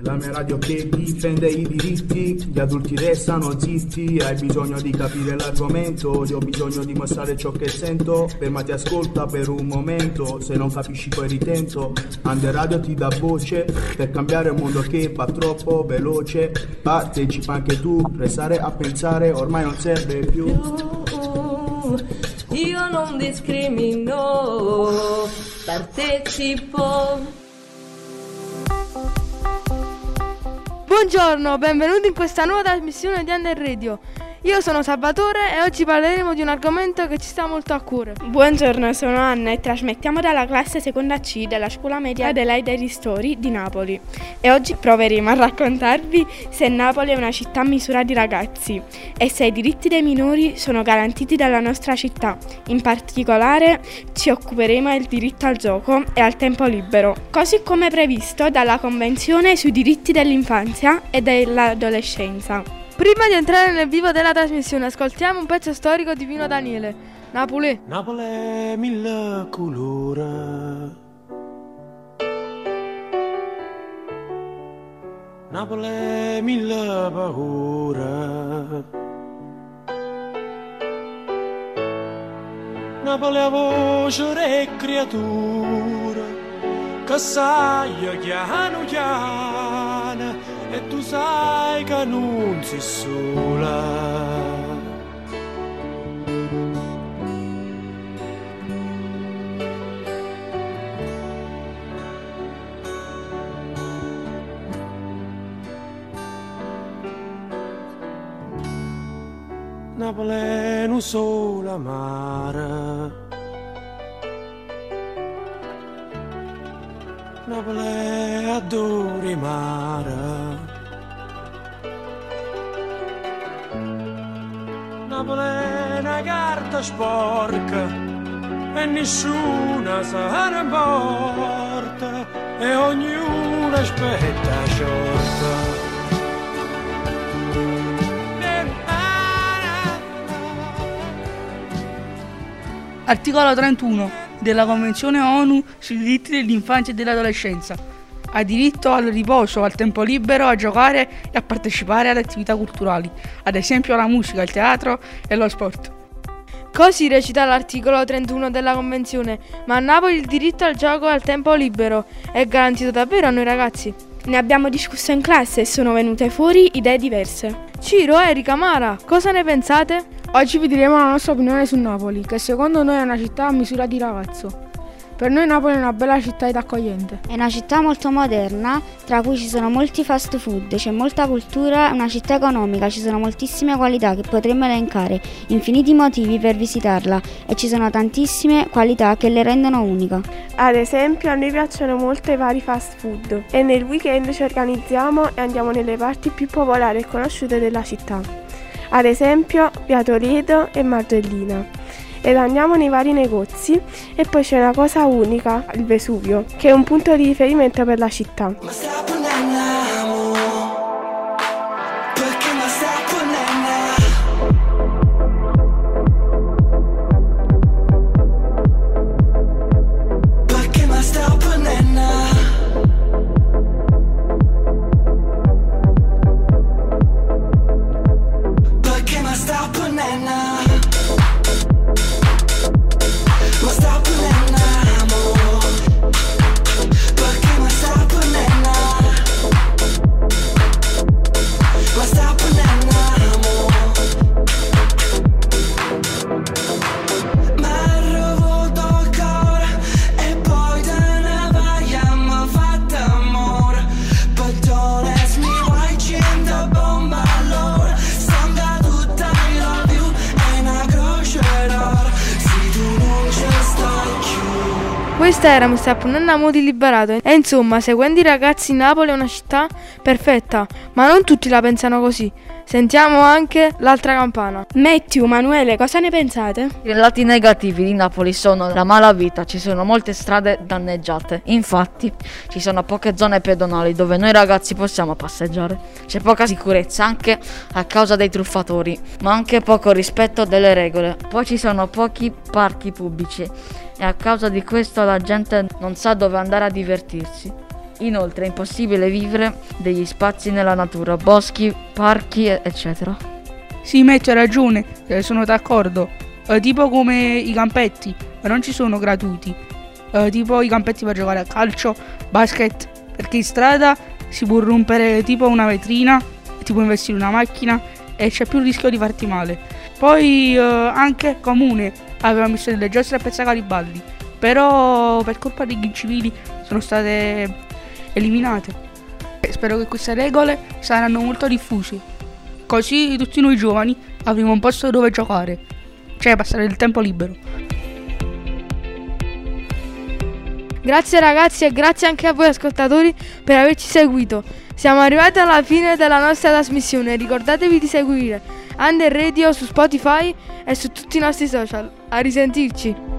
La mia radio che difende i diritti, gli adulti restano zitti, hai bisogno di capire l'argomento, io ho bisogno di mostrare ciò che sento, fermati ascolta per un momento, se non capisci poi ritento, Under Radio ti dà voce, per cambiare un mondo che va troppo veloce, partecipa anche tu, restare a pensare ormai non serve più. Io non discrimino, partecipo. Buongiorno, benvenuti in questa nuova trasmissione di Under Radio. Io sono Salvatore e oggi parleremo di un argomento che ci sta molto a cuore. Buongiorno, sono Anna e trasmettiamo dalla classe seconda C della scuola media Adelaide Ristori di Napoli. E oggi proveremo a raccontarvi se Napoli è una città a misura di ragazzi e se i diritti dei minori sono garantiti dalla nostra città. In particolare ci occuperemo del diritto al gioco e al tempo libero, così come previsto dalla Convenzione sui diritti dell'infanzia e dell'adolescenza. Prima di entrare nel vivo della trasmissione, ascoltiamo un pezzo storico di Pino Daniele. Napoli. Napoli mille colore. Napoli mille paure. Napoli a voce e creatura che chiano chiano e tu sai che non sei sola. Napoli non sola mare. Napoli adori mare. Una carta sporca e nessuna se ne importa e ognuno aspetta sciorta. Articolo 31 della Convenzione ONU sui diritti dell'infanzia e dell'adolescenza. Ha diritto al riposo, al tempo libero, a giocare e a partecipare ad attività culturali, ad esempio la musica, il teatro e lo sport. Così recita l'articolo 31 della Convenzione, ma a Napoli il diritto al gioco e al tempo libero è garantito davvero a noi ragazzi? Ne abbiamo discusso in classe e sono venute fuori idee diverse. Ciro, Erika, Mara, cosa ne pensate? Oggi vi diremo la nostra opinione su Napoli, che secondo noi è una città a misura di ragazzo. Per noi Napoli è una bella città ed accogliente. È una città molto moderna, tra cui ci sono molti fast food, c'è molta cultura, è una città economica, ci sono moltissime qualità che potremmo elencare, infiniti motivi per visitarla e ci sono tantissime qualità che le rendono unica. Ad esempio a noi piacciono molto i vari fast food e nel weekend ci organizziamo e andiamo nelle parti più popolari e conosciute della città. Ad esempio Via Toledo e Margellina ed andiamo nei vari negozi e poi c'è una cosa unica, il Vesuvio, che è un punto di riferimento per la città. Questa era Mr. Punanna Modi Liberato e insomma, seguendo i ragazzi Napoli è una città perfetta, ma non tutti la pensano così. Sentiamo anche l'altra campana. Matthew, Manuele, cosa ne pensate? I lati negativi di Napoli sono la malavita, ci sono molte strade danneggiate. Infatti, ci sono poche zone pedonali dove noi ragazzi possiamo passeggiare. C'è poca sicurezza anche a causa dei truffatori, ma anche poco rispetto delle regole. Poi ci sono pochi parchi pubblici e a causa di questo la gente non sa dove andare a divertirsi. Inoltre è impossibile vivere degli spazi nella natura, boschi, parchi, eccetera. Sì, Metto hai ragione, eh, sono d'accordo. Eh, tipo come i campetti, ma non ci sono gratuiti. Eh, tipo i campetti per giocare a calcio, basket, perché in strada si può rompere tipo una vetrina, ti puoi investire una macchina e c'è più il rischio di farti male. Poi eh, anche comune aveva messo delle giostre a Piazza Garibaldi, però per colpa degli incivili sono state eliminate. Spero che queste regole saranno molto diffuse, così tutti noi giovani avremo un posto dove giocare, cioè passare il tempo libero. Grazie ragazzi e grazie anche a voi ascoltatori per averci seguito. Siamo arrivati alla fine della nostra trasmissione. Ricordatevi di seguire Under Radio su Spotify e su tutti i nostri social. A risentirci!